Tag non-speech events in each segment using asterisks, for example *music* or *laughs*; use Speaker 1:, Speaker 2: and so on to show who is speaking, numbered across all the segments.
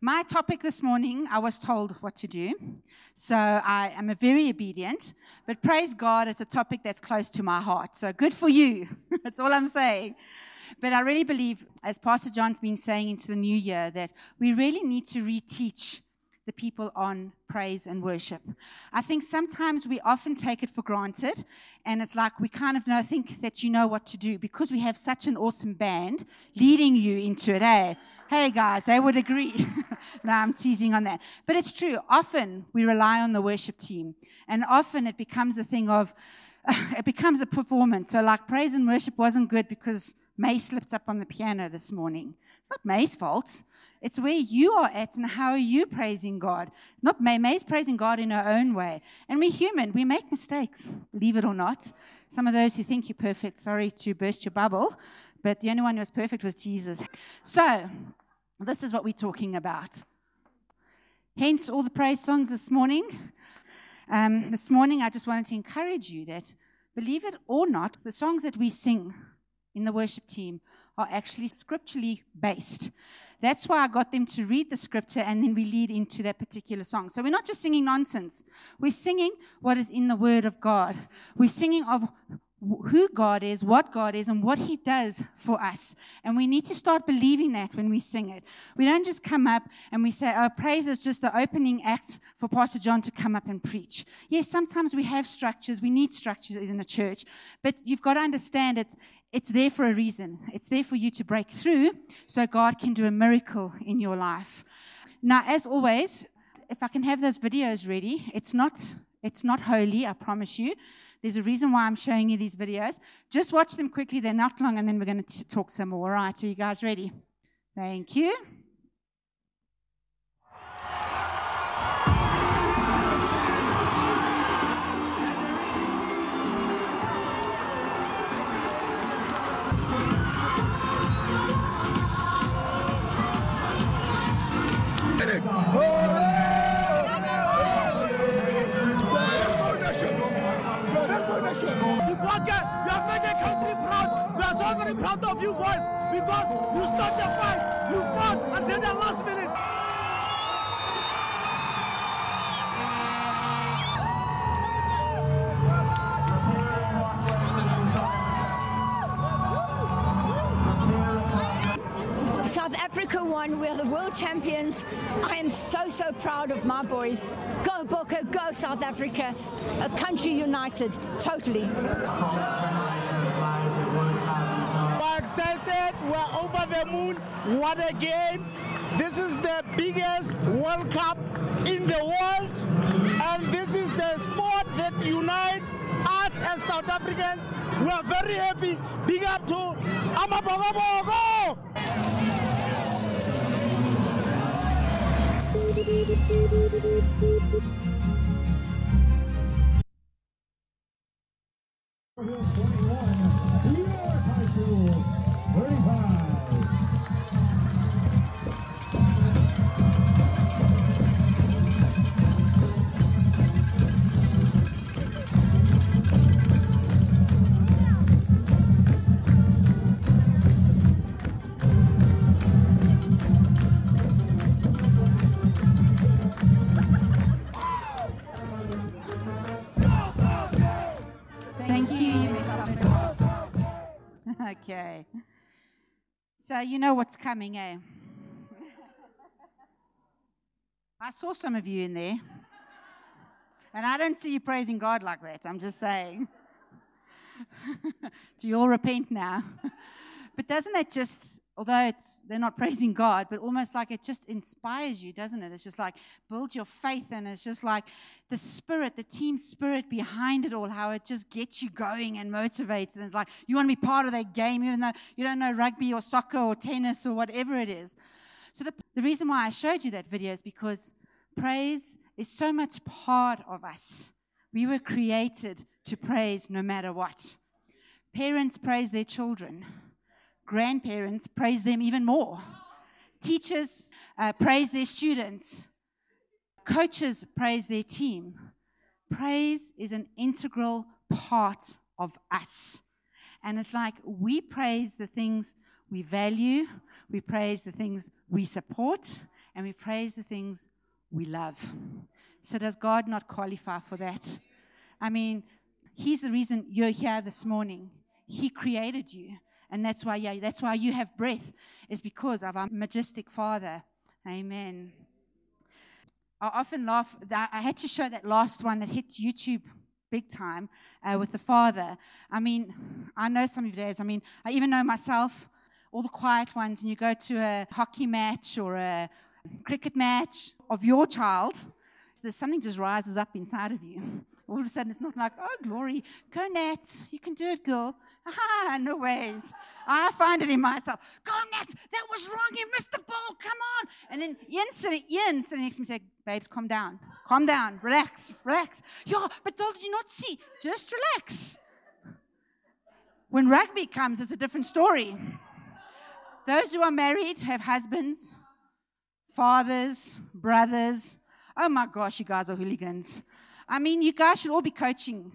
Speaker 1: My topic this morning, I was told what to do. So I am a very obedient. But praise God, it's a topic that's close to my heart. So good for you. *laughs* that's all I'm saying. But I really believe, as Pastor John's been saying into the new year, that we really need to reteach the people on praise and worship. I think sometimes we often take it for granted, and it's like we kind of know, think that you know what to do because we have such an awesome band leading you into it, eh? Hey guys, they would agree. *laughs* no, I'm teasing on that. But it's true. Often we rely on the worship team, and often it becomes a thing of, *laughs* it becomes a performance. So, like, praise and worship wasn't good because May slipped up on the piano this morning. It's not May's fault. It's where you are at and how are you praising God. Not May. May's praising God in her own way. And we're human. We make mistakes, believe it or not. Some of those who think you're perfect, sorry to burst your bubble, but the only one who was perfect was Jesus. So, this is what we're talking about. Hence, all the praise songs this morning. Um, this morning, I just wanted to encourage you that, believe it or not, the songs that we sing in the worship team are actually scripturally based. That's why I got them to read the scripture and then we lead into that particular song. So we're not just singing nonsense. We're singing what is in the Word of God. We're singing of who God is, what God is, and what He does for us. And we need to start believing that when we sing it. We don't just come up and we say, oh, praise is just the opening act for Pastor John to come up and preach. Yes, sometimes we have structures. We need structures in a church. But you've got to understand it's, it's there for a reason. It's there for you to break through so God can do a miracle in your life. Now, as always, if I can have those videos ready, it's not, it's not holy, I promise you. There's a reason why I'm showing you these videos. Just watch them quickly. They're not long, and then we're going to talk some more. All right, are you guys ready? Thank you.
Speaker 2: Of you boys because you the fight. You fought until the last minute.
Speaker 3: South Africa won. We're the world champions. I am so, so proud of my boys. Go, Boko, go, South Africa. A country united, totally.
Speaker 2: Excited. We're over the moon. What a game. This is the biggest World Cup in the world. And this is the sport that unites us as South Africans. We are very happy. Big up to Amabokoboko!
Speaker 1: Okay. So you know what's coming, eh? *laughs* I saw some of you in there. And I don't see you praising God like that. I'm just saying. *laughs* Do you all repent now? *laughs* but doesn't that just although it's they're not *laughs* praising God, but almost like it just inspires you, doesn't it? It's just like build your faith, and it's just like the spirit, the team spirit behind it all, how it just gets you going and motivates. And it's like you want to be part of that game, even though you don't know rugby or soccer or tennis or whatever it is. So the, the reason why I showed you that video is because praise is so much part of us. We were created to praise no matter what. Parents praise their children grandparents praise them even more. Teachers uh, praise their students. Coaches praise their team. Praise is an integral part of us. And it's like we praise the things we value, we praise the things we support, and we praise the things we love. So, does God not qualify for that? I mean, He's the reason you're here this morning. He created you. And that's why, yeah, that's why you have breath, is because of our majestic Father. Amen. I often laugh. I had to show that last one that hit YouTube big time uh, with the Father. I mean, I know some of you days. I mean, I even know myself, all the quiet ones, and you go to a hockey match or a cricket match of your child, there's something just rises up inside of you all of a sudden it's not like, oh, glory, go Nats, you can do it, girl. *laughs* Ah, no ways. I find it in myself. Go Nats, that was wrong, you missed the ball, come on. And then Ian sitting, Ian sitting next to me said, babes, calm down, calm down, relax, relax. Yeah, but did you not see? Just relax. When rugby comes, it's a different story. Those who are married have husbands, fathers, brothers. Oh my gosh, you guys are hooligans. I mean, you guys should all be coaching,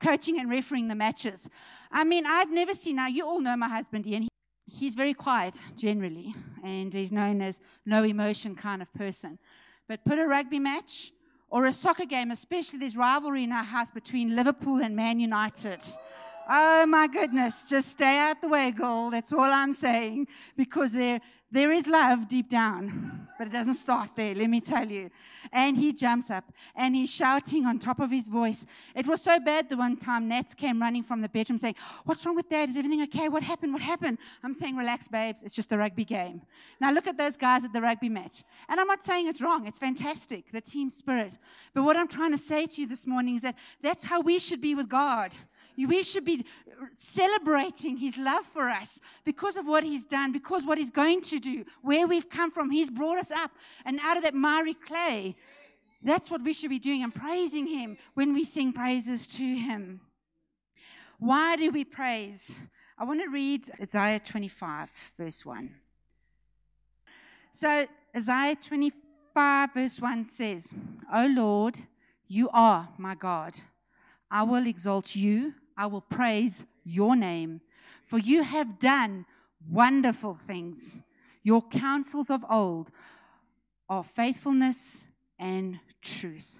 Speaker 1: coaching and refereeing the matches. I mean, I've never seen, now you all know my husband, Ian. He's very quiet generally, and he's known as no emotion kind of person. But put a rugby match or a soccer game, especially there's rivalry in our house between Liverpool and Man United. Oh my goodness, just stay out the way, girl. That's all I'm saying. Because they're there is love deep down, but it doesn't start there, let me tell you. And he jumps up and he's shouting on top of his voice. It was so bad the one time Nats came running from the bedroom saying, What's wrong with dad? Is everything okay? What happened? What happened? I'm saying, Relax, babes. It's just a rugby game. Now look at those guys at the rugby match. And I'm not saying it's wrong, it's fantastic, the team spirit. But what I'm trying to say to you this morning is that that's how we should be with God. We should be celebrating his love for us because of what he's done, because what he's going to do, where we've come from. He's brought us up and out of that miry clay. That's what we should be doing and praising him when we sing praises to him. Why do we praise? I want to read Isaiah 25, verse 1. So, Isaiah 25, verse 1 says, O Lord, you are my God. I will exalt you I will praise your name, for you have done wonderful things. Your counsels of old are faithfulness and truth.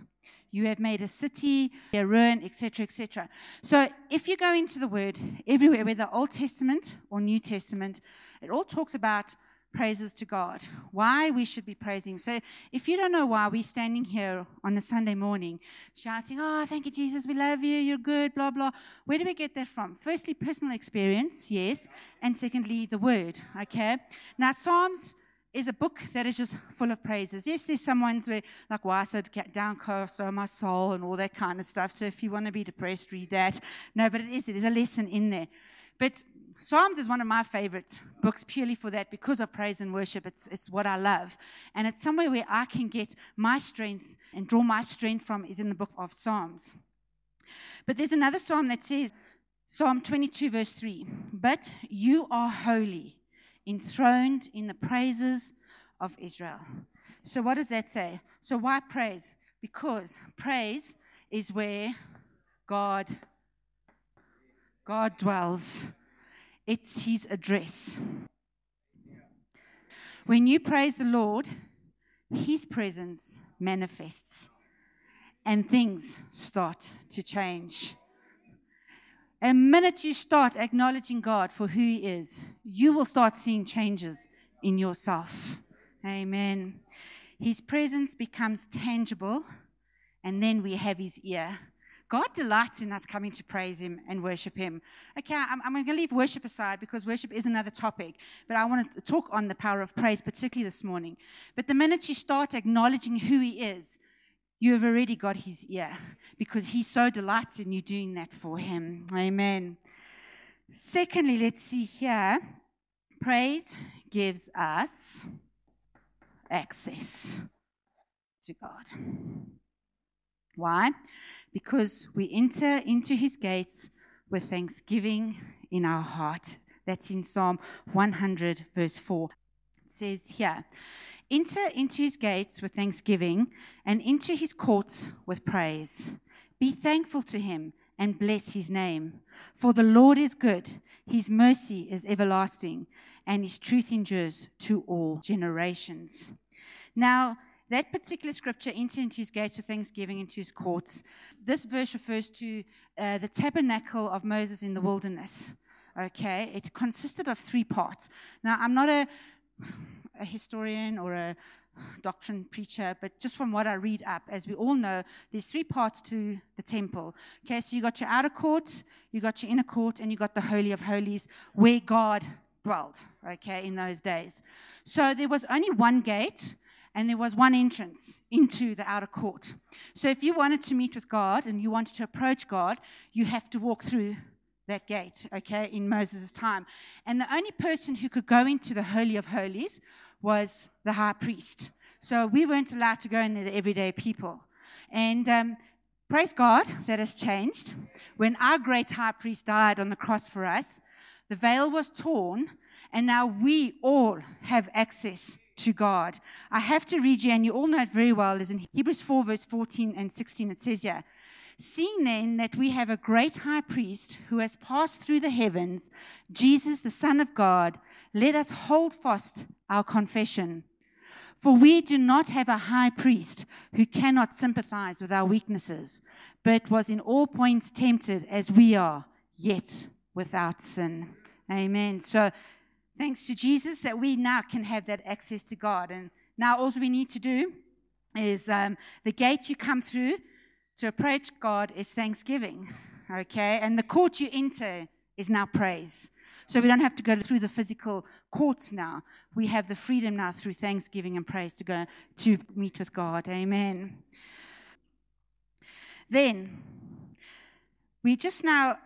Speaker 1: You have made a city, a ruin, etc., etc. So, if you go into the Word everywhere, whether Old Testament or New Testament, it all talks about praises to God, why we should be praising. So if you don't know why we're standing here on a Sunday morning shouting, Oh, thank you, Jesus, we love you, you're good, blah, blah, where do we get that from? Firstly, personal experience, yes, and secondly, the word, okay? Now, Psalms is a book that is just full of praises. Yes, there's some ones where, like, why so downcast, oh, my soul, and all that kind of stuff. So if you want to be depressed, read that. No, but it is, there's a lesson in there. But Psalms is one of my favorite books purely for that because of praise and worship. It's, it's what I love. And it's somewhere where I can get my strength and draw my strength from is in the book of Psalms. But there's another psalm that says, Psalm 22, verse 3 But you are holy, enthroned in the praises of Israel. So, what does that say? So, why praise? Because praise is where God God dwells. It's his address. When you praise the Lord, his presence manifests and things start to change. A minute you start acknowledging God for who He is, you will start seeing changes in yourself. Amen. His presence becomes tangible, and then we have His ear. God delights in us coming to praise Him and worship Him. Okay, I'm, I'm going to leave worship aside because worship is another topic, but I want to talk on the power of praise, particularly this morning. But the minute you start acknowledging who He is, you have already got His ear *laughs* because He so delights in you doing that for Him. Amen. Secondly, let's see here praise gives us access to God. Why? Because we enter into his gates with thanksgiving in our heart. That's in Psalm 100, verse 4. It says here, Enter into his gates with thanksgiving and into his courts with praise. Be thankful to him and bless his name. For the Lord is good, his mercy is everlasting, and his truth endures to all generations. Now, that particular scripture, enter into his gates with thanksgiving, into his courts. This verse refers to uh, the tabernacle of Moses in the wilderness. Okay, it consisted of three parts. Now, I'm not a, a historian or a doctrine preacher, but just from what I read up, as we all know, there's three parts to the temple. Okay, so you got your outer court, you got your inner court, and you got the Holy of Holies where God dwelled, okay, in those days. So there was only one gate and there was one entrance into the outer court. So if you wanted to meet with God and you wanted to approach God, you have to walk through that gate, okay, in Moses' time. And the only person who could go into the Holy of Holies was the high priest. So we weren't allowed to go in there, the everyday people. And um, praise God, that has changed. When our great high priest died on the cross for us, the veil was torn, and now we all have access to God. I have to read you, and you all know it very well, is in Hebrews 4, verse 14 and 16. It says here, Seeing then that we have a great high priest who has passed through the heavens, Jesus, the Son of God, let us hold fast our confession. For we do not have a high priest who cannot sympathize with our weaknesses, but was in all points tempted as we are, yet without sin. Amen. So, thanks to Jesus that we now can have that access to God. And now all we need to do is um, the gate you come through to approach God is thanksgiving, okay? And the court you enter is now praise. So we don't have to go through the physical courts now. We have the freedom now through thanksgiving and praise to go to meet with God. Amen. Then, we just now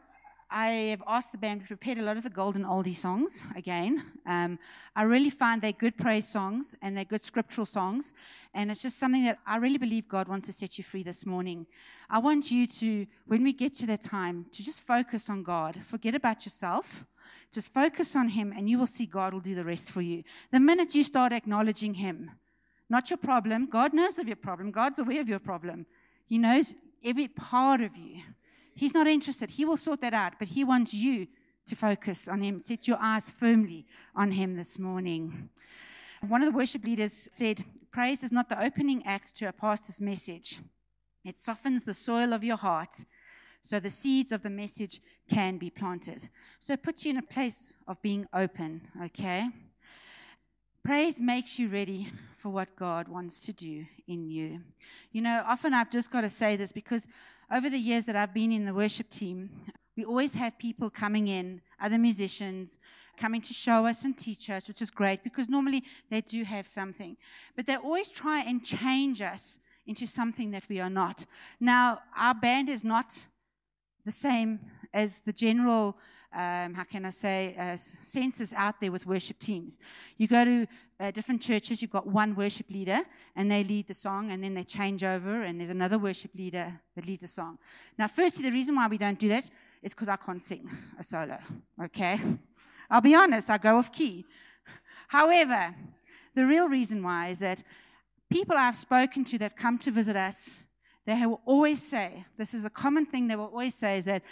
Speaker 1: I have asked the band, we prepared a lot of the golden oldie songs again. Um, I really find they're good praise songs and they're good scriptural songs. And it's just something that I really believe God wants to set you free this morning. I want you to, when we get to that time, to just focus on God. Forget about yourself. Just focus on Him, and you will see God will do the rest for you. The minute you start acknowledging Him, not your problem, God knows of your problem, God's aware of your problem. He knows every part of you. He's not interested. He will sort that out, but He wants you to focus on Him. Set your eyes firmly on Him this morning. One of the worship leaders said, Praise is not the opening act to a pastor's message, it softens the soil of your heart so the seeds of the message can be planted. So it puts you in a place of being open, okay? Praise makes you ready for what God wants to do in you. You know, often I've just got to say this because over the years that I've been in the worship team, we always have people coming in, other musicians, coming to show us and teach us, which is great because normally they do have something. But they always try and change us into something that we are not. Now, our band is not the same as the general um, how can I say, uh, census out there with worship teams. You go to uh, different churches, you've got one worship leader, and they lead the song, and then they change over, and there's another worship leader that leads the song. Now, firstly, the reason why we don't do that is because I can't sing a solo, okay? I'll be honest, I go off key. However, the real reason why is that people I've spoken to that come to visit us, they will always say, this is a common thing they will always say, is that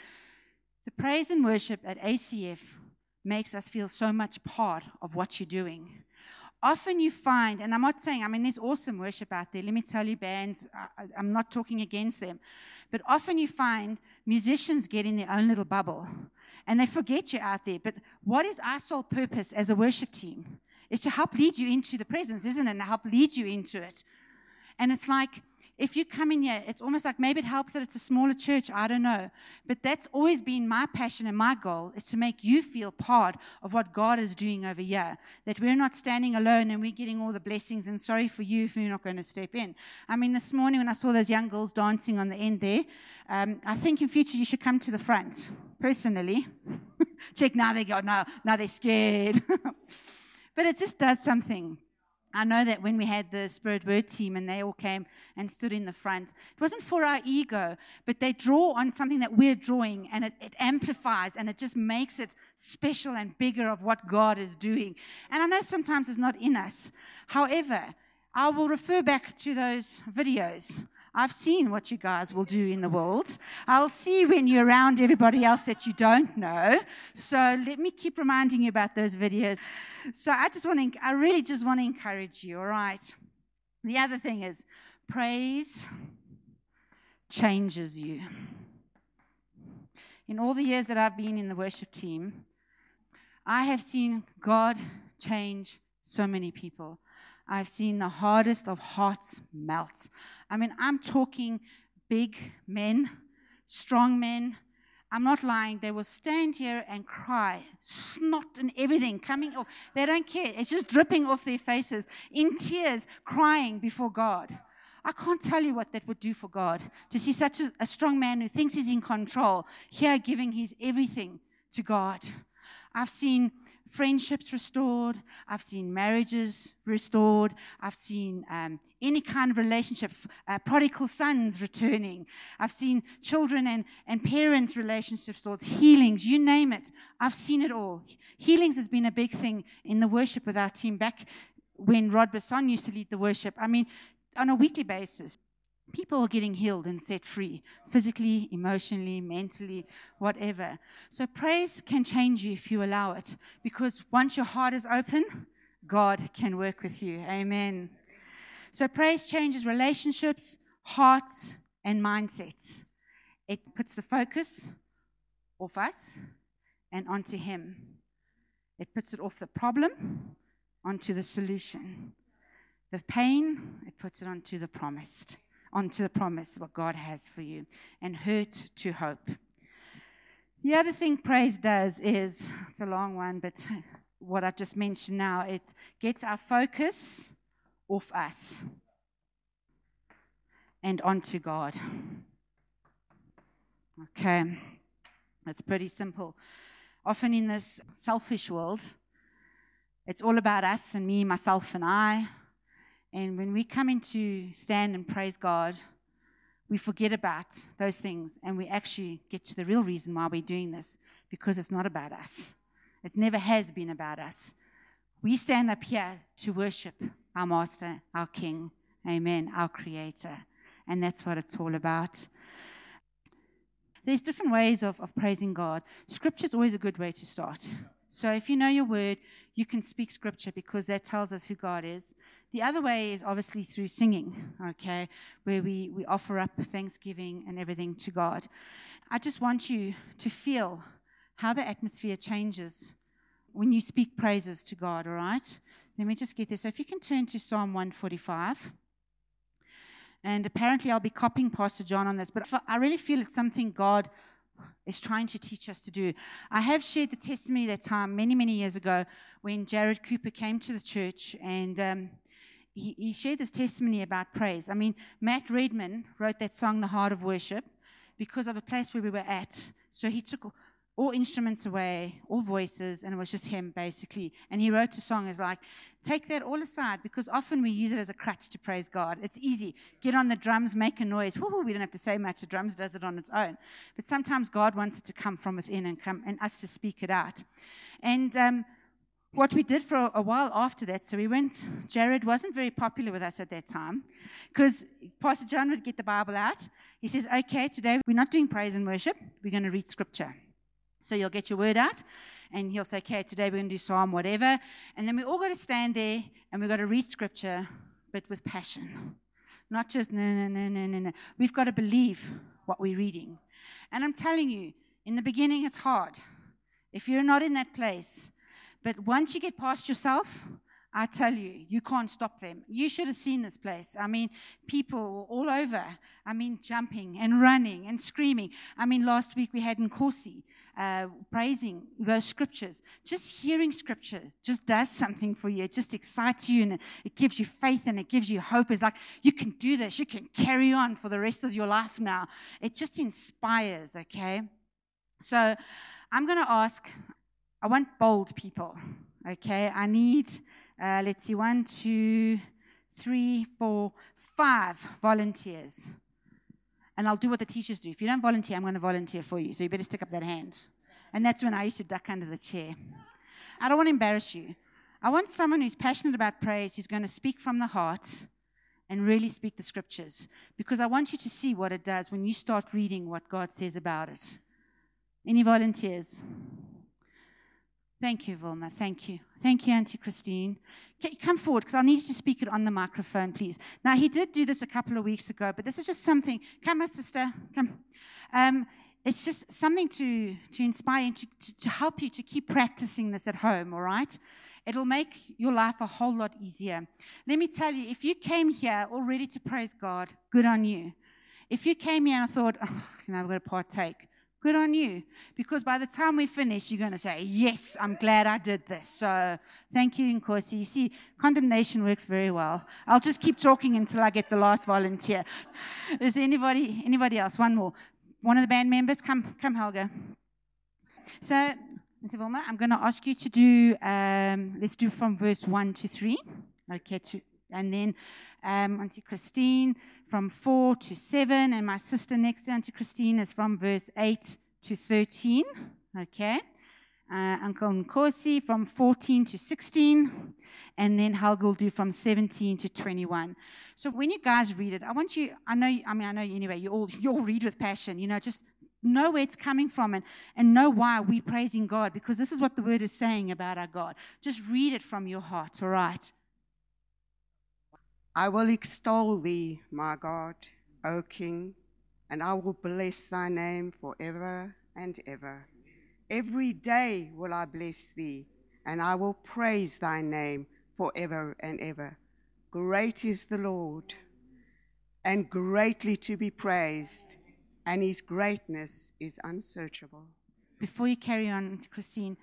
Speaker 1: the praise and worship at ACF makes us feel so much part of what you're doing. Often you find, and I'm not saying, I mean, there's awesome worship out there. Let me tell you, bands, I, I'm not talking against them. But often you find musicians get in their own little bubble and they forget you're out there. But what is our sole purpose as a worship team? Is to help lead you into the presence, isn't it? And help lead you into it. And it's like, if you come in here, it's almost like maybe it helps that it's a smaller church. I don't know. But that's always been my passion and my goal is to make you feel part of what God is doing over here. That we're not standing alone and we're getting all the blessings. And sorry for you if you're not going to step in. I mean, this morning when I saw those young girls dancing on the end there, um, I think in future you should come to the front, personally. *laughs* Check now they go, now, now they're scared. *laughs* but it just does something I know that when we had the Spirit Word team and they all came and stood in the front, it wasn't for our ego, but they draw on something that we're drawing and it, it, amplifies and it just makes it special and bigger of what God is doing. And I know sometimes it's not in us. However, I will refer back to those videos I've seen what you guys will do in the world. I'll see when you're around everybody else that you don't know. So let me keep reminding you about those videos. So I just want to, I really just want to encourage you, all right? The other thing is praise changes you. In all the years that I've been in the worship team, I have seen God change so many people. I've seen the hardest of hearts melt. I mean, I'm talking big men, strong men. I'm not lying. They will stand here and cry, snot and everything coming off. They don't care. It's just dripping off their faces in tears, crying before God. I can't tell you what that would do for God to see such a, a strong man who thinks he's in control here giving his everything to God. I've seen friendships restored. I've seen marriages restored. I've seen um, any kind of relationship, uh, prodigal sons returning. I've seen children and, and parents' relationships restored, healings, you name it. I've seen it all. Healings has been a big thing in the worship with our team back when Rod Basson used to lead the worship. I mean, on a weekly basis, people are getting healed and set free physically, emotionally, mentally, whatever. So praise can change you if you allow it because once your heart is open, God can work with you. Amen. So praise changes relationships, hearts, and mindsets. It puts the focus off us and onto Him. It puts it off the problem onto the solution. The pain, it puts it onto the promised onto the promise, what God has for you, and hurt to hope. The other thing praise does is, it's a long one, but *laughs* what I've just mentioned now, it gets our focus off us and onto God. Okay, that's pretty simple. Often in this selfish world, it's all about us and me, myself, and I. And when we come into stand and praise God, we forget about those things and we actually get to the real reason why we're doing this because it's not about us. It never has been about us. We stand up here to worship our Master, our King, Amen, our Creator. And that's what it's all about. There's different ways of, of praising God. Scripture is always a good way to start. So if you know your word, you can speak scripture because that tells us who God is. The other way is obviously through singing, okay, where we, we offer up thanksgiving and everything to God. I just want you to feel how the atmosphere changes when you speak praises to God, all right? Let me just get this. So if you can turn to Psalm 145. And apparently, I'll be copying Pastor John on this, but I really feel it's something God is trying to teach us to do. I have shared the testimony that time many, many years ago when Jared Cooper came to the church and um, he, he, shared this testimony about praise. I mean, Matt Redman wrote that song, The Heart of Worship, because of a place where we were at. So he took all instruments away, all voices, and it was just him basically. And he wrote a song as like, take that all aside because often we use it as a crutch to praise God. It's easy. Get on the drums, make a noise. Woo, we don't have to say much. The drums does it on its own. But sometimes God wants it to come from within and come and us to speak it out. And um, what we did for a while after that, so we went, Jared wasn't very popular with us at that time because Pastor John would get the Bible out. He says, okay, today we're not doing praise and worship. We're going to read scripture. So you'll get your word out, and he'll say, okay, today we're going to do Psalm, whatever. And then we all got to stand there and we've got to read scripture, but with passion. Not just, no, no, no, no, no, no. We've got to believe what we're reading. And I'm telling you, in the beginning, it's hard. If you're not in that place, but once you get past yourself, I tell you, you can't stop them. You should have seen this place. I mean, people all over. I mean, jumping and running and screaming. I mean, last week we had Nkosi uh, praising those scriptures. Just hearing scripture just does something for you. It just excites you and it gives you faith and it gives you hope. It's like, you can do this. You can carry on for the rest of your life now. It just inspires, okay? So I'm going to ask, I want bold people, okay? I need uh, let's see, one, two, three, four, five volunteers. And I'll do what the teachers do. If you don't volunteer, I'm going to volunteer for you. So you better stick up that hand. And that's when I used to duck under the chair. I don't want to embarrass you. I want someone who's passionate about praise, who's going to speak from the heart and really speak the scriptures. Because I want you to see what it does when you start reading what God says about it. Any volunteers? Thank you, Vilma. Thank you. Thank you, Auntie Christine. Come forward because I need you to speak it on the microphone, please. Now, he did do this a couple of weeks ago, but this is just something. Come, my sister. Come. Um, it's just something to, to inspire and to, to, to help you to keep practicing this at home, all right? It'll make your life a whole lot easier. Let me tell you, if you came here all ready to praise God, good on you. If you came here and I thought, oh, you know, I've got to partake, good on you. Because by the time we finish, you're going to say, yes, I'm glad I did this. So thank you, Nkosi. You see, condemnation works very well. I'll just keep talking until I get the last volunteer. *laughs* Is there anybody, anybody else? One more. One of the band members, come, come, Helga. So Mr. Vilma, I'm going to ask you to do, um, let's do from verse 1 to 3. Okay, to, and then um, Auntie Christine from 4 to 7, and my sister next to Auntie Christine is from verse 8 to 13. Okay. Uh, Uncle Nkosi from 14 to 16, and then Helga will do from 17 to 21. So when you guys read it, I want you, I know, I mean, I know you anyway, you all, *laughs* you all read with passion, you know, just know where it's coming from and, and know why we're praising God because this is what the word is saying about our God. Just read it from your heart, all right?
Speaker 4: I will extol thee, my God, O King, and I will bless thy name forever and ever. Every day will I bless thee, and I will praise thy name forever and ever. Great is the Lord, and greatly to be praised and his greatness is unsearchable.
Speaker 1: Before you carry on, Christine,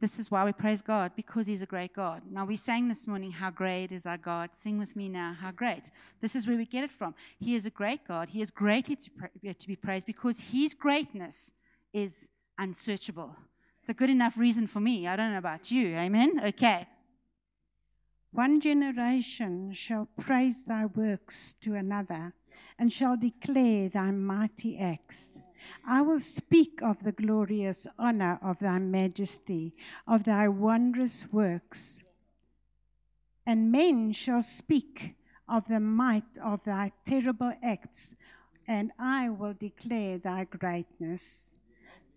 Speaker 1: this is why we praise God, because He's a great God. Now, we sang this morning, How Great is Our God. Sing with me now, How Great. This is where we get it from. He is a great God. He is greatly to, pra- to be praised because His greatness is unsearchable. It's a good enough reason for me. I don't know about you. Amen? Okay.
Speaker 5: One generation shall praise thy works to another and shall declare thy mighty acts. I will speak of the glorious honor of thy majesty, of thy wondrous works. And men shall speak of the might of thy terrible acts, and I will declare thy greatness.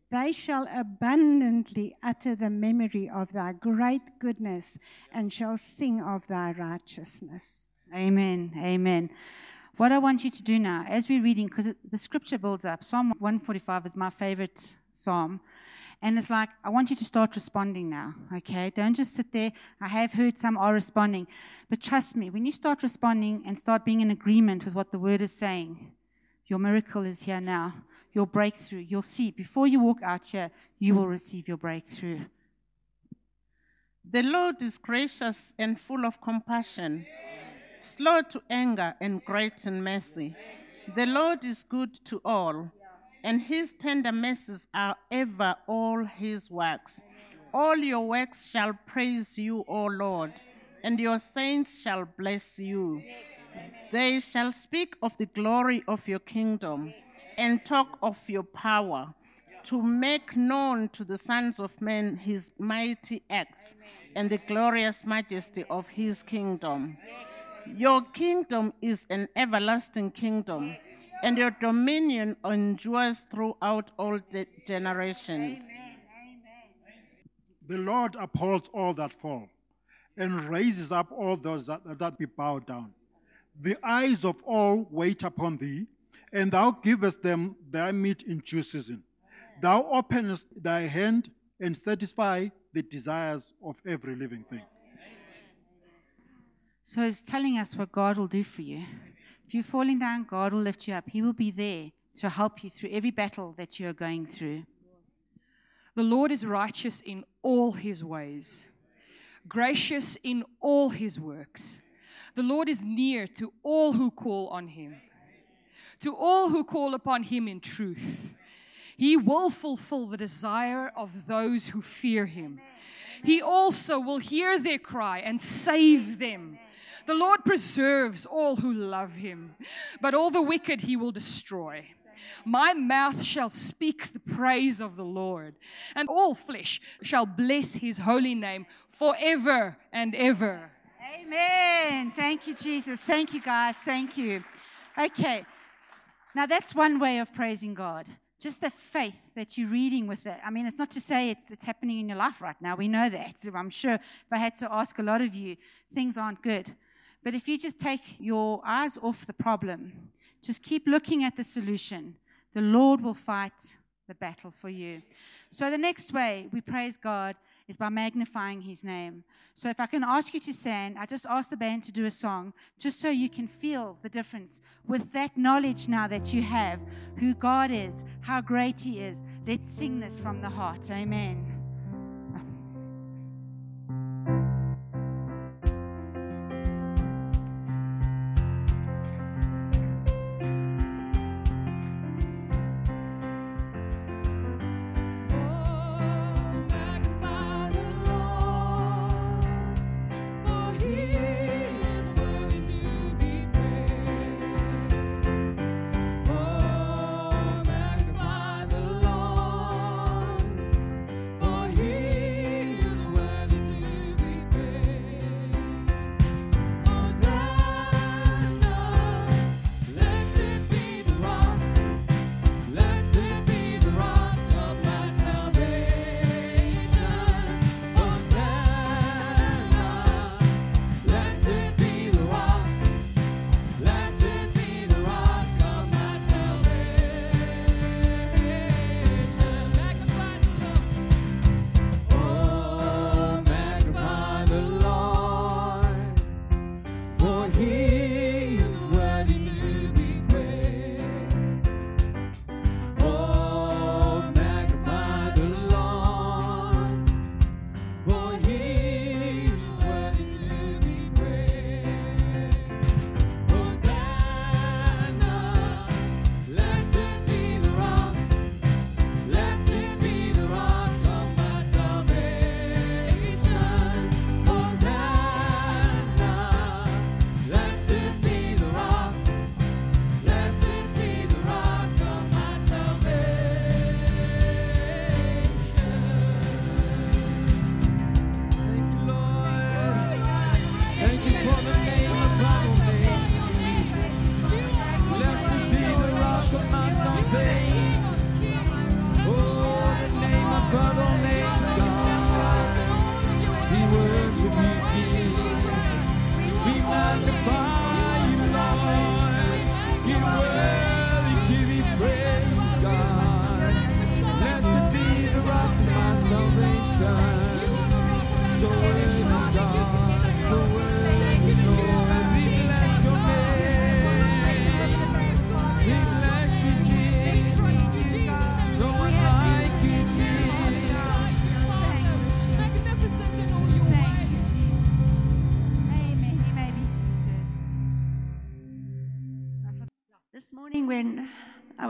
Speaker 5: They shall abundantly utter the memory of thy great goodness and shall sing of thy righteousness.
Speaker 1: Amen. Amen. What I want you to do now, as we're reading, because the scripture builds up, Psalm 145 is my favorite psalm. And it's like, I want you to start responding now, okay? Don't just sit there. I have heard some are responding. But trust me, when you start responding and start being in agreement with what the word is saying, your miracle is here now. Your breakthrough, you'll see. Before you walk out here, you will receive your breakthrough.
Speaker 6: The Lord is gracious and full of compassion slow to anger, and great in mercy. The Lord is good to all, and his tender mercies are ever all his works. All your works shall praise you, O Lord, and your saints shall bless you. They shall speak of the glory of your kingdom and talk of your power, to make known to the sons of men his mighty acts and the glorious majesty of his kingdom. Your kingdom is an everlasting kingdom, and your dominion endures throughout all de- generations.
Speaker 7: The Lord upholds all that fall and raises up all those that, that be bowed down. The eyes of all wait upon thee, and thou givest them their meat in due season. Thou openest thy hand and satisfy the desires of every living thing.
Speaker 1: So it's telling us what God will do for you. If you're falling down, God will lift you up. He will be there to help you through every battle that you are going through.
Speaker 8: The Lord is righteous in all his ways, gracious in all his works. The Lord is near to all who call on him, to all who call upon him in truth. He will fulfill the desire of those who fear him. He also will hear their cry and save them. The Lord preserves all who love him, but all the wicked he will destroy. My mouth shall speak the praise of the Lord, and all flesh shall bless his holy name forever and ever.
Speaker 1: Amen. Thank you, Jesus. Thank you, guys. Thank you. Okay. Now, that's one way of praising God.
Speaker 9: Just the faith that you're reading with it. I mean, it's not to say it's, it's happening in your life right now. We know that. I'm sure if I had to ask a lot of you, things aren't good. But if you just take your eyes off the problem, just keep looking at the solution, the Lord will fight the battle for you. So the next way we praise God is by magnifying his name. So if I can ask you to stand, I just ask the band to do a song just so you can feel the difference with that knowledge now that you have who God is, how great he is. Let's sing this from the heart. Amen.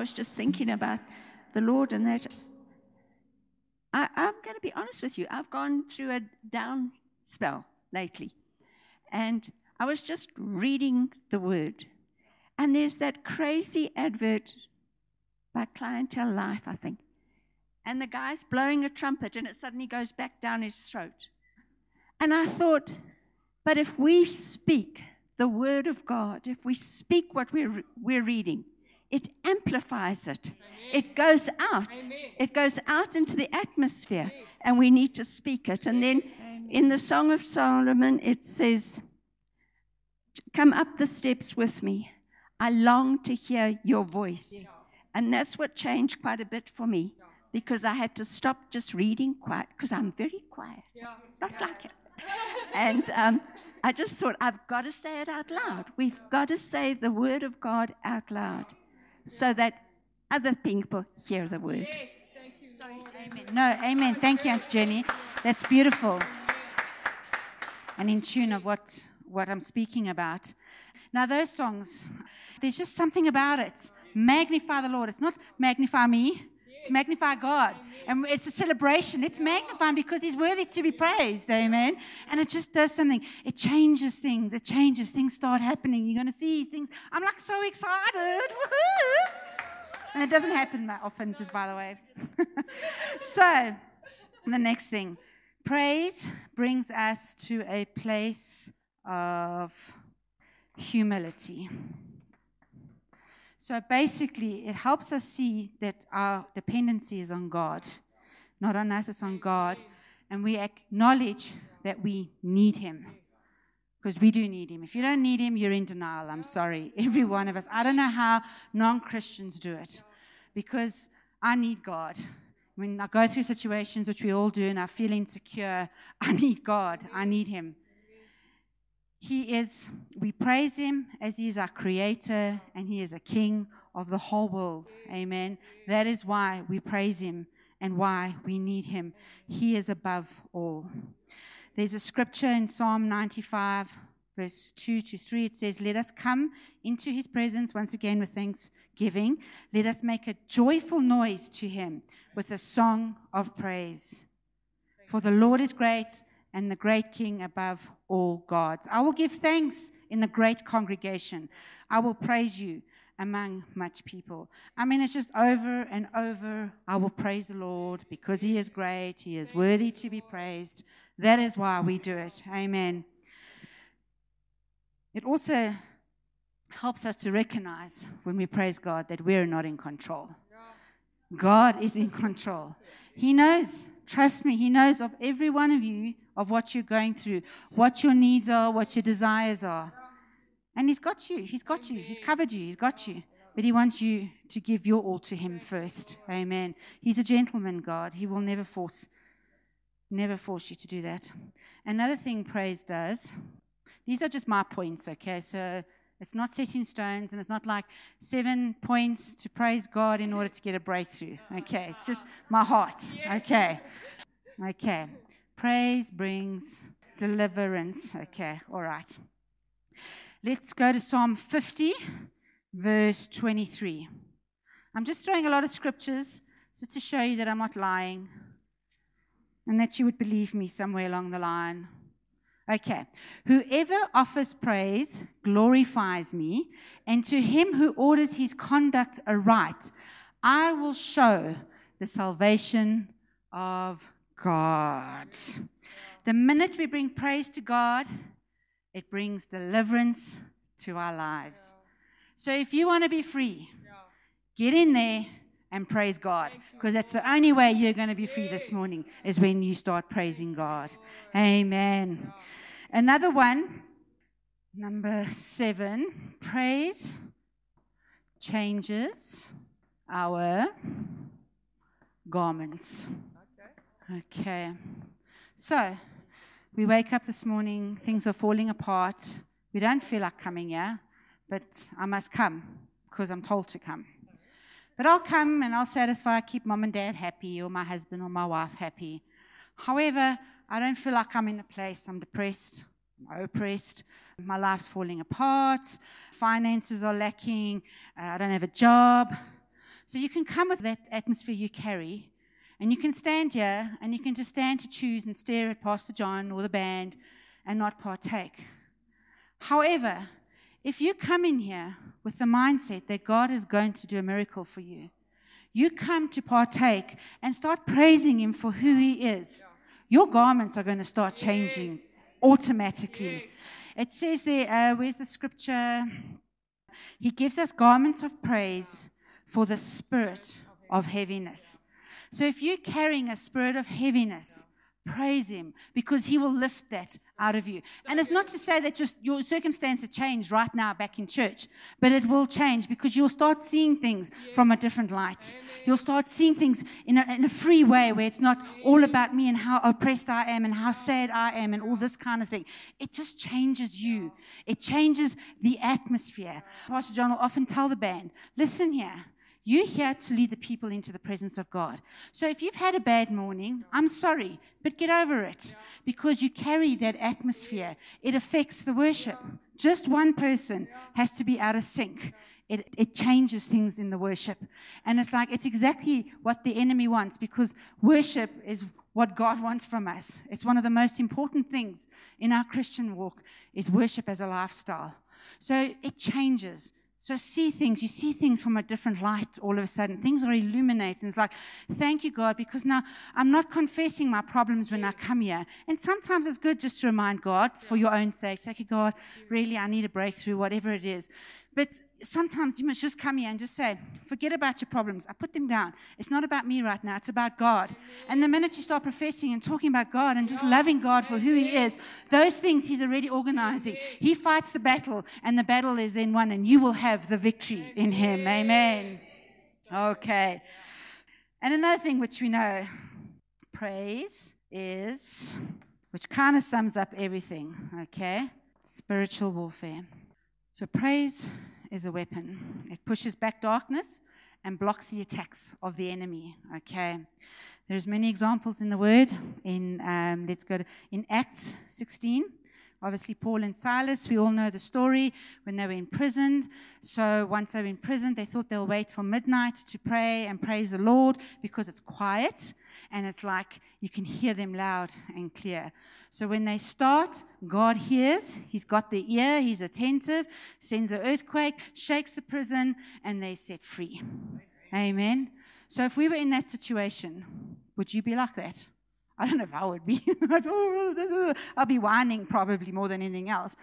Speaker 10: Was just thinking about the Lord and that. I, I'm going to be honest with you. I've gone through a down spell lately. And I was just reading the word. And there's that crazy advert by Clientele Life, I think. And the guy's blowing a trumpet and it suddenly goes back down his throat. And I thought, but if we speak the word of God, if we speak what we're, we're reading, it amplifies it. Amen. It goes out. Amen. It goes out into the atmosphere, yes. and we need to speak it. And then Amen. in the Song of Solomon, it says, Come up the steps with me. I long to hear your voice. Yes. And that's what changed quite a bit for me because I had to stop just reading quiet because I'm very quiet, yeah. not yeah. like it. *laughs* and um, I just thought, I've got to say it out loud. We've got to say the word of God out loud so that other people hear the word. Yes,
Speaker 9: thank you. Sorry, amen. No, amen. Thank you, Aunt Jenny. That's beautiful. And in tune of what, what I'm speaking about. Now, those songs, there's just something about it. Magnify the Lord. It's not magnify me, it's magnify God. And it's a celebration. It's magnifying because He's worthy to be praised. Amen. And it just does something. It changes things. It changes. Things start happening. You're going to see things. I'm like so excited. And it doesn't happen that often, just by the way. *laughs* so, the next thing praise brings us to a place of humility.
Speaker 1: So basically, it helps us see that our dependency is on God, not on us, it's on God. And we acknowledge that we need Him because we do need Him. If you don't need Him, you're in denial. I'm sorry. *laughs* Every one of us. I don't know how non Christians do it because I need God. When I go through situations, which we all do, and I feel insecure, *laughs* I need God. I need Him. He is, we praise Him as He is our Creator and He is a King of the whole world. Amen. That is why we praise Him and why we need Him. He is above all. There's a scripture in Psalm 95, verse 2 to 3. It says, Let us come into His presence once again with thanksgiving. Let us make a joyful noise to Him with a song of praise. For the Lord is great and the great King above all gods. I will give thanks in the great congregation. I will praise you among much people. I mean, it's just over and over. I will praise the Lord because He is great. He is worthy to be praised. That is why we do it. Amen. It also helps us to recognize when we praise God that we're not in control. God is in control. He knows, trust me, He knows of every one of you of what you're going through, what your needs are, what your desires are. And He's got you. He's got you. He's covered you. He's got you. But He wants you to give your all to Him first. Amen. He's a gentleman, God. He will never force, never force you to do that. Another thing praise does, these are just my points, okay? So it's not set in stones, and it's not like seven points to praise God in order to get a breakthrough. Okay, it's just my heart. Okay, okay. Praise brings deliverance. Okay, all right. Let's go to Psalm 50, verse 23. I'm just throwing a lot of scriptures just to show you that I'm not lying and that you would believe me somewhere along the line. Okay. Whoever offers praise glorifies me, and to him who orders his conduct aright, I will show the salvation of God. The minute we bring praise to God, it brings deliverance to our lives. So if you want to be free, get in there and praise God because that's the only way you're going to be free this morning is when you start praising God. Amen. Another one, number seven, praise changes our garments. Okay. So, we wake up this morning, things are falling apart. We don't feel like coming here, but I must come because I'm told to come. But I'll come and I'll satisfy, keep mom and dad happy, or my husband or my wife happy. However, I don't feel like I'm in a place, I'm depressed, I'm oppressed, my life's falling apart, finances are lacking, uh, I don't have a job. So you can come with that atmosphere you carry and you can stand here and you can just stand to choose and stare at Pastor John or the band and not partake. However, if you come in here with the mindset that God is going to do a miracle for you, you come to partake and start praising Him for who He is, your garments are going to start changing yes. automatically. Yes. It says there, uh, where's the scripture? He gives us garments of praise for the spirit of heaviness. So if you're carrying a spirit of heaviness, praise him because he will lift that out of you. And it's not to say that just your circumstances change right now back in church, but it will change because you'll start seeing things from a different light. You'll start seeing things in a, in a free way where it's not all about me and how oppressed I am and how sad I am and all this kind of thing. It just changes you. It changes the atmosphere. Pastor John will often tell the band, listen here. You're here to lead the people into the presence of God. So if you've had a bad morning, I'm sorry, but get over it because you carry that atmosphere. It affects the worship. Just one person has to be out of sync. It, it changes things in the worship. And it's like, it's exactly what the enemy wants because worship is what God wants from us. It's one of the most important things in our Christian walk is worship as a lifestyle. So it changes. So see things, you see things from a different light all of a sudden. Things are illuminating. It's like, thank you, God, because now I'm not confessing my problems when I come here. And sometimes it's good just to remind God for your own sake. Say, God, really, I need a breakthrough, whatever it is. But sometimes you must just come here and just say, forget about your problems. I put them down. It's not about me right now, it's about God. And the minute you start professing and talking about God and just loving God for who He is, those things He's already organizing. He fights the battle, and the battle is then won, and you will have the victory in Him. Amen. Okay. And another thing which we know praise is, which kind of sums up everything, okay? Spiritual warfare. So praise is a weapon. It pushes back darkness and blocks the attacks of the enemy. Okay. There's many examples in the word. In um, let's go to in Acts 16. Obviously, Paul and Silas, we all know the story when they were imprisoned. So, once they were in prison, they thought they'll wait till midnight to pray and praise the Lord because it's quiet and it's like you can hear them loud and clear. So, when they start, God hears, He's got the ear, He's attentive, sends an earthquake, shakes the prison, and they're set free. Amen. So, if we were in that situation, would you be like that? I don't know if I would be. *laughs* I'll be whining probably more than anything else.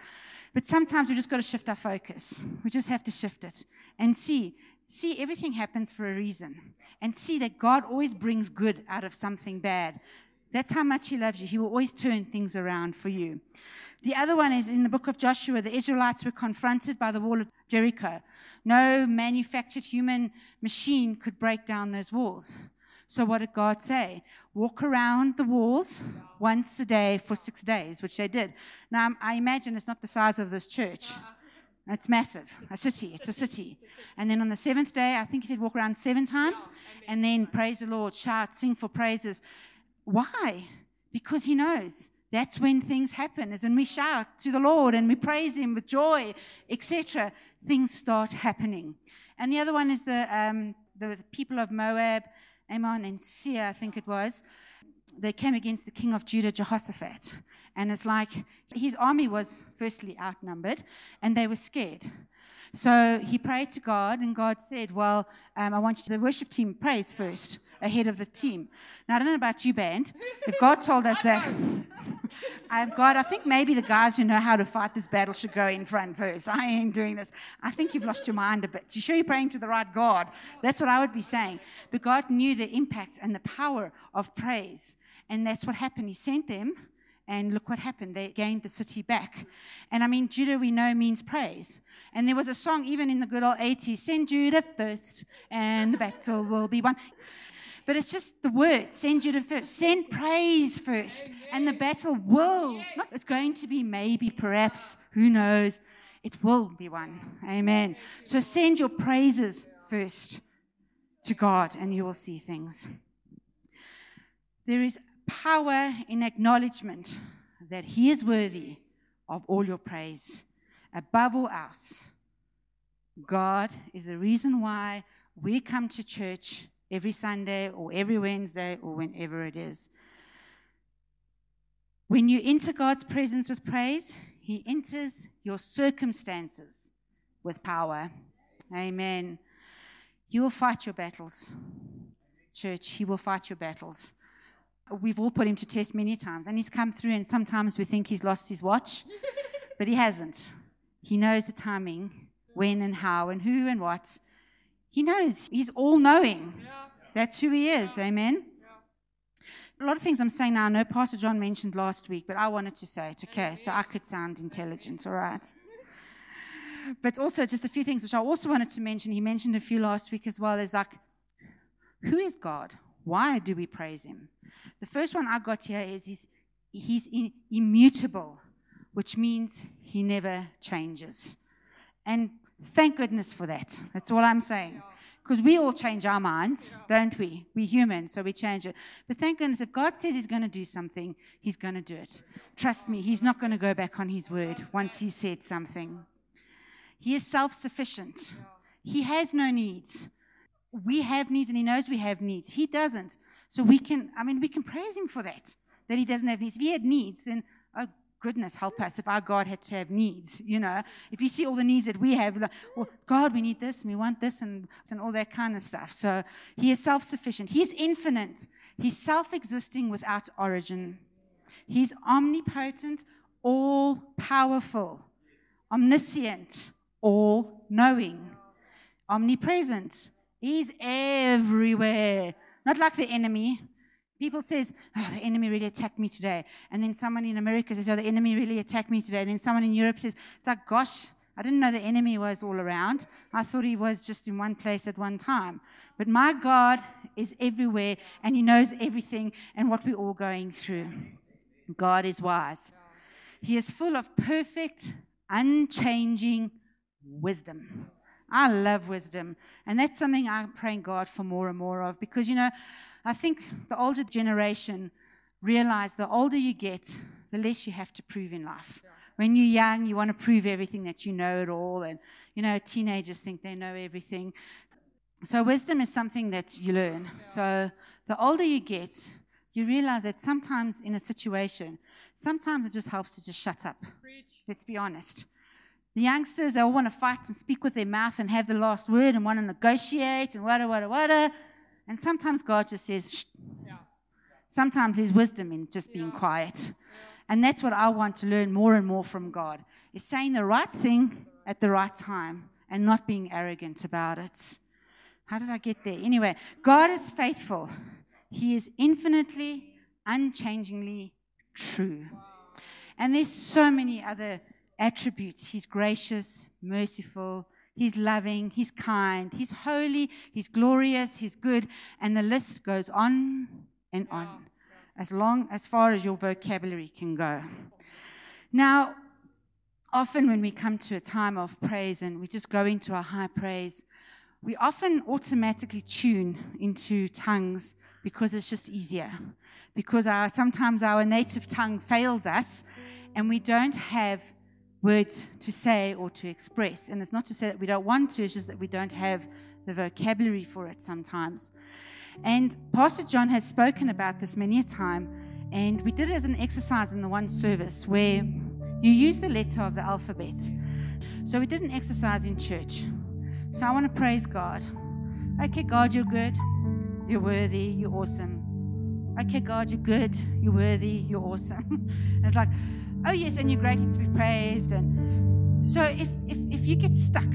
Speaker 1: But sometimes we just got to shift our focus. We just have to shift it and see. See, everything happens for a reason. And see that God always brings good out of something bad. That's how much He loves you. He will always turn things around for you. The other one is in the book of Joshua, the Israelites were confronted by the wall of Jericho. No manufactured human machine could break down those walls. So, what did God say? Walk around the walls once a day for six days, which they did. Now, I imagine it's not the size of this church. It's massive, a city. It's a city. And then on the seventh day, I think he said walk around seven times and then praise the Lord, shout, sing for praises. Why? Because he knows that's when things happen, is when we shout to the Lord and we praise him with joy, etc. Things start happening. And the other one is the, um, the people of Moab Ammon and Seir, I think it was, they came against the king of Judah, Jehoshaphat. And it's like his army was firstly outnumbered and they were scared. So he prayed to God, and God said, Well, um, I want you to, the worship team praise first ahead of the team. Now, I don't know about you, band. If God told us *laughs* that, um, *laughs* God, I think maybe the guys who know how to fight this battle should go in front first. I ain't doing this. I think you've lost your mind a bit. You sure you're praying to the right God? That's what I would be saying. But God knew the impact and the power of praise. And that's what happened. He sent them. And look what happened. They gained the city back. And I mean, Judah, we know, means praise. And there was a song, even in the good old 80s send Judah first, and the battle will be won. But it's just the word send Judah first, send praise first, and the battle will. Not, it's going to be maybe, perhaps, who knows. It will be won. Amen. So send your praises first to God, and you will see things. There is power in acknowledgement that He is worthy of all your praise. Above all else, God is the reason why we come to church every Sunday or every Wednesday or whenever it is. When you enter God's presence with praise, He enters your circumstances with power. Amen. He will fight your battles. Church, He will fight your battles. We've all put Him to test many times, and He's come through, and sometimes we think He's lost His watch, *laughs* but He hasn't. He knows the timing, when and how, and who and what. He knows. He's all knowing. That's who he is. Amen. A lot of things I'm saying now, I know Pastor John mentioned last week, but I wanted to say it, okay? So I could sound intelligent, all right? *laughs* But also, just a few things which I also wanted to mention. He mentioned a few last week as well. Is like, who is God? Why do we praise him? The first one I got here is he's, he's immutable, which means he never changes. And Thank goodness for that. That's all I'm saying. Because we all change our minds, don't we? We're human, so we change it. But thank goodness, if God says He's going to do something, He's going to do it. Trust me, He's not going to go back on His word once He said something. He is self sufficient, He has no needs. We have needs, and He knows we have needs. He doesn't. So we can, I mean, we can praise Him for that, that He doesn't have needs. If He had needs, then, oh, goodness help us if our God had to have needs, you know. If you see all the needs that we have, like, well, God, we need this and we want this and, and all that kind of stuff. So he is self sufficient. He's infinite. He's self existing without origin. He's omnipotent, all powerful, omniscient, all knowing, omnipresent. He's everywhere. Not like the enemy. People says, oh, the enemy really attacked me today. And then someone in America says, oh, the enemy really attacked me today. And then someone in Europe says, it's like, gosh, I didn't know the enemy was all around. I thought he was just in one place at one time. But my God is everywhere and he knows everything and what we're all going through. God is wise. He is full of perfect, unchanging wisdom. I love wisdom. And that's something I'm praying God for more and more of because, you know, I think the older generation realize the older you get, the less you have to prove in life. When you're young, you want to prove everything that you know it all. And, you know, teenagers think they know everything. So, wisdom is something that you learn. So, the older you get, you realize that sometimes in a situation, sometimes it just helps to just shut up. Let's be honest. The youngsters, they all want to fight and speak with their mouth and have the last word and want to negotiate and wada, wada, wada. And sometimes God just says, Shh. Yeah. Sometimes there's wisdom in just being yeah. quiet. And that's what I want to learn more and more from God is saying the right thing at the right time and not being arrogant about it. How did I get there? Anyway, God is faithful. He is infinitely, unchangingly true. And there's so many other attributes. He's gracious, merciful, he's loving, he's kind, he's holy, he's glorious, he's good, and the list goes on and on as long as far as your vocabulary can go. Now, often when we come to a time of praise and we just go into a high praise, we often automatically tune into tongues because it's just easier. Because our, sometimes our native tongue fails us and we don't have words to say or to express. And it's not to say that we don't want to, it's just that we don't have the vocabulary for it sometimes. And Pastor John has spoken about this many a time, and we did it as an exercise in the one service where you use the letter of the alphabet. So we did an exercise in church. So I want to praise God. Okay, God, you're good. You're worthy. You're awesome. Okay, God, you're good. You're worthy. You're awesome. *laughs* and it's like, oh, yes, and you're greatly to be praised. And so if, if, if you get stuck,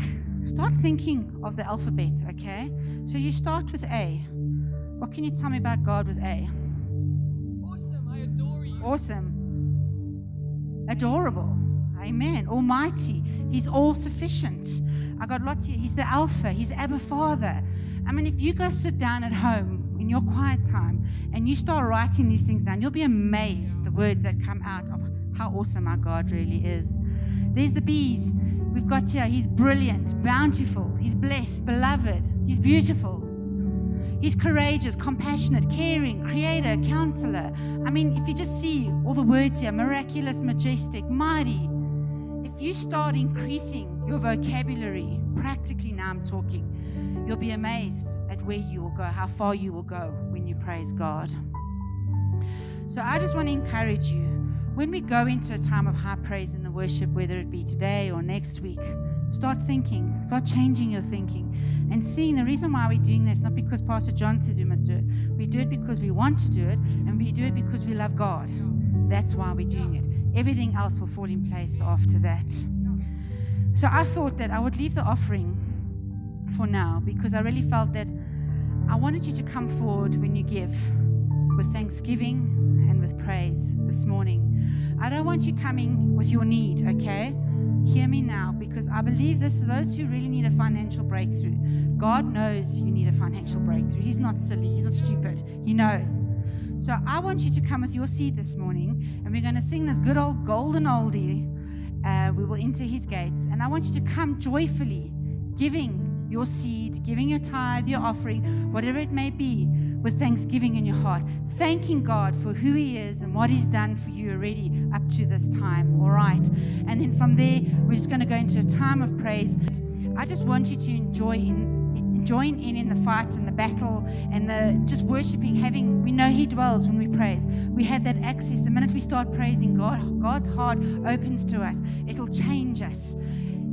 Speaker 1: start thinking of the alphabet, okay? So you start with A. What can you tell me about God with A?
Speaker 8: Awesome. I adore you.
Speaker 1: Awesome. Adorable. Amen. Almighty. He's all sufficient. I got lots here. He's the Alpha. He's Abba Father. I mean, if you go sit down at home in your quiet time and you start writing these things down, you'll be amazed the words that come out of how awesome our God really is. There's the bees. We've got here. He's brilliant, bountiful. He's blessed, beloved. He's beautiful. He's courageous, compassionate, caring, creator, counselor. I mean, if you just see all the words here miraculous, majestic, mighty. If you start increasing your vocabulary, practically now I'm talking, you'll be amazed at where you will go, how far you will go when you praise God. So I just want to encourage you when we go into a time of high praise in the worship, whether it be today or next week, start thinking, start changing your thinking and seeing the reason why we're doing this, not because Pastor John says we must do it. We do it because we want to do it, and we do it because we love God. That's why we're doing it. Everything else will fall in place after that. So I thought that I would leave the offering for now because I really felt that I wanted you to come forward when you give with thanksgiving and with praise this morning. I don't want you coming with your need, okay? Hear me now because I believe this is those who really need a financial breakthrough. God knows you need a financial breakthrough. He's not silly, He's not stupid. He knows. So I want you to come with your seed this morning, and we're going to sing this good old golden oldie. Uh, we will enter His gates, and I want you to come joyfully, giving your seed, giving your tithe, your offering, whatever it may be, with thanksgiving in your heart, thanking God for who He is and what He's done for you already up to this time. All right. And then from there, we're just going to go into a time of praise. I just want you to enjoy in join in in the fight and the battle and the just worshiping, having, we know He dwells when we praise. We have that access. The minute we start praising God, God's heart opens to us. It'll change us.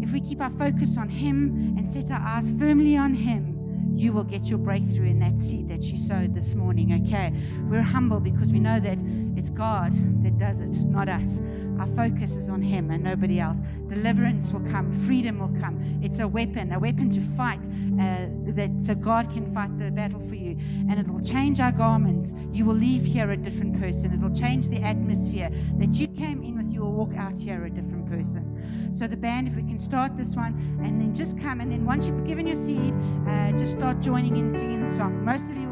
Speaker 1: If we keep our focus on Him and set our eyes firmly on Him, you will get your breakthrough in that seed that you sowed this morning, okay? We're humble because we know that it's God that does it, not us. our focus is on Him and nobody else. Deliverance will come, freedom will come. It's a weapon, a weapon to fight, uh, that so God can fight the battle for you. And it will change our garments. You will leave here a different person. It will change the atmosphere that you came in with. You will walk out here a different person. So the band, if we can start this one, and then just come, and then once you've given your seed, uh, just start joining in singing the song. Most of you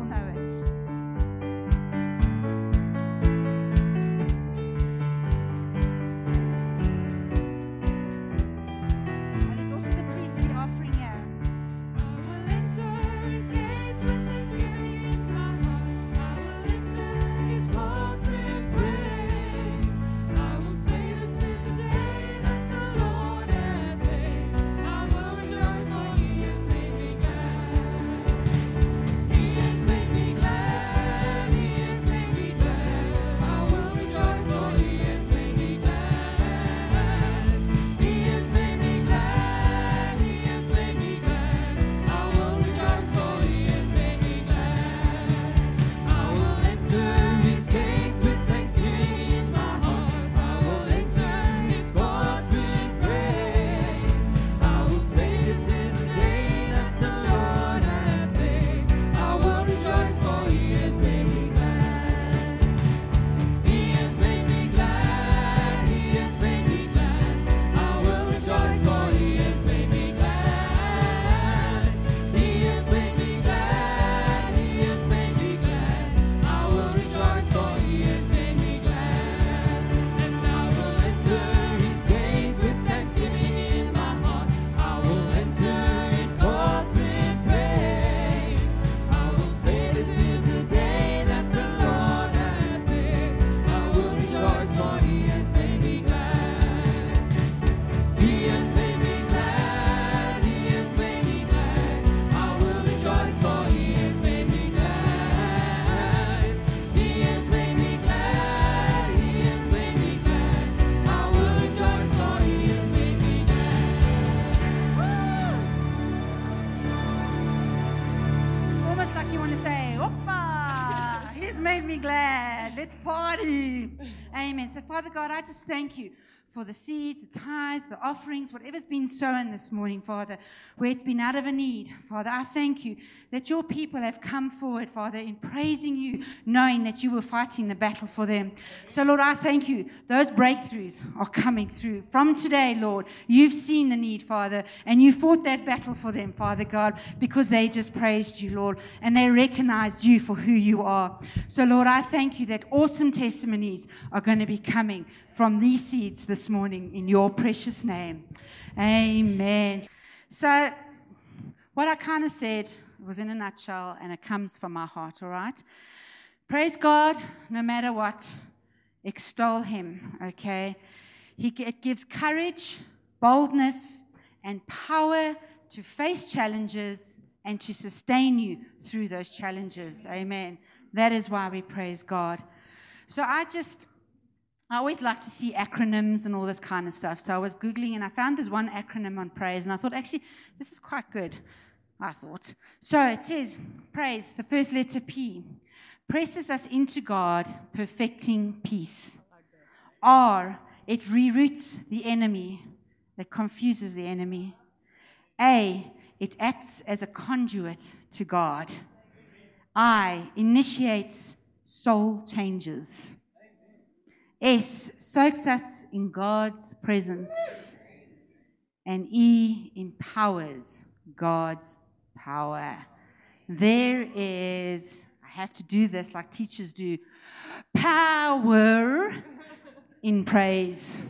Speaker 1: just thank you for the seeds, the tithes, the offerings, whatever's been sown this morning, Father, where it's been out of a need. Father, I thank you that your people have come forward, Father, in praising you, knowing that you were fighting the battle for them. So, Lord, I thank you. Those breakthroughs are coming through. From today, Lord, you've seen the need, Father, and you fought that battle for them, Father God, because they just praised you, Lord, and they recognized you for who you are. So, Lord, I thank you that awesome testimonies are going to be coming from these seeds this morning in your precious name. Amen. So, what I kind of said was in a nutshell, and it comes from my heart, all right? Praise God no matter what, extol Him, okay? He, it gives courage, boldness, and power to face challenges and to sustain you through those challenges. Amen. That is why we praise God. So I just I always like to see acronyms and all this kind of stuff. So I was Googling and I found this one acronym on praise, and I thought, actually, this is quite good. I thought. So it says, praise, the first letter P, presses us into God, perfecting peace. R, it reroutes the enemy, that confuses the enemy. A, it acts as a conduit to God. I, initiates soul changes. S soaks us in God's presence. And E empowers God's power. There is, I have to do this like teachers do, power in praise.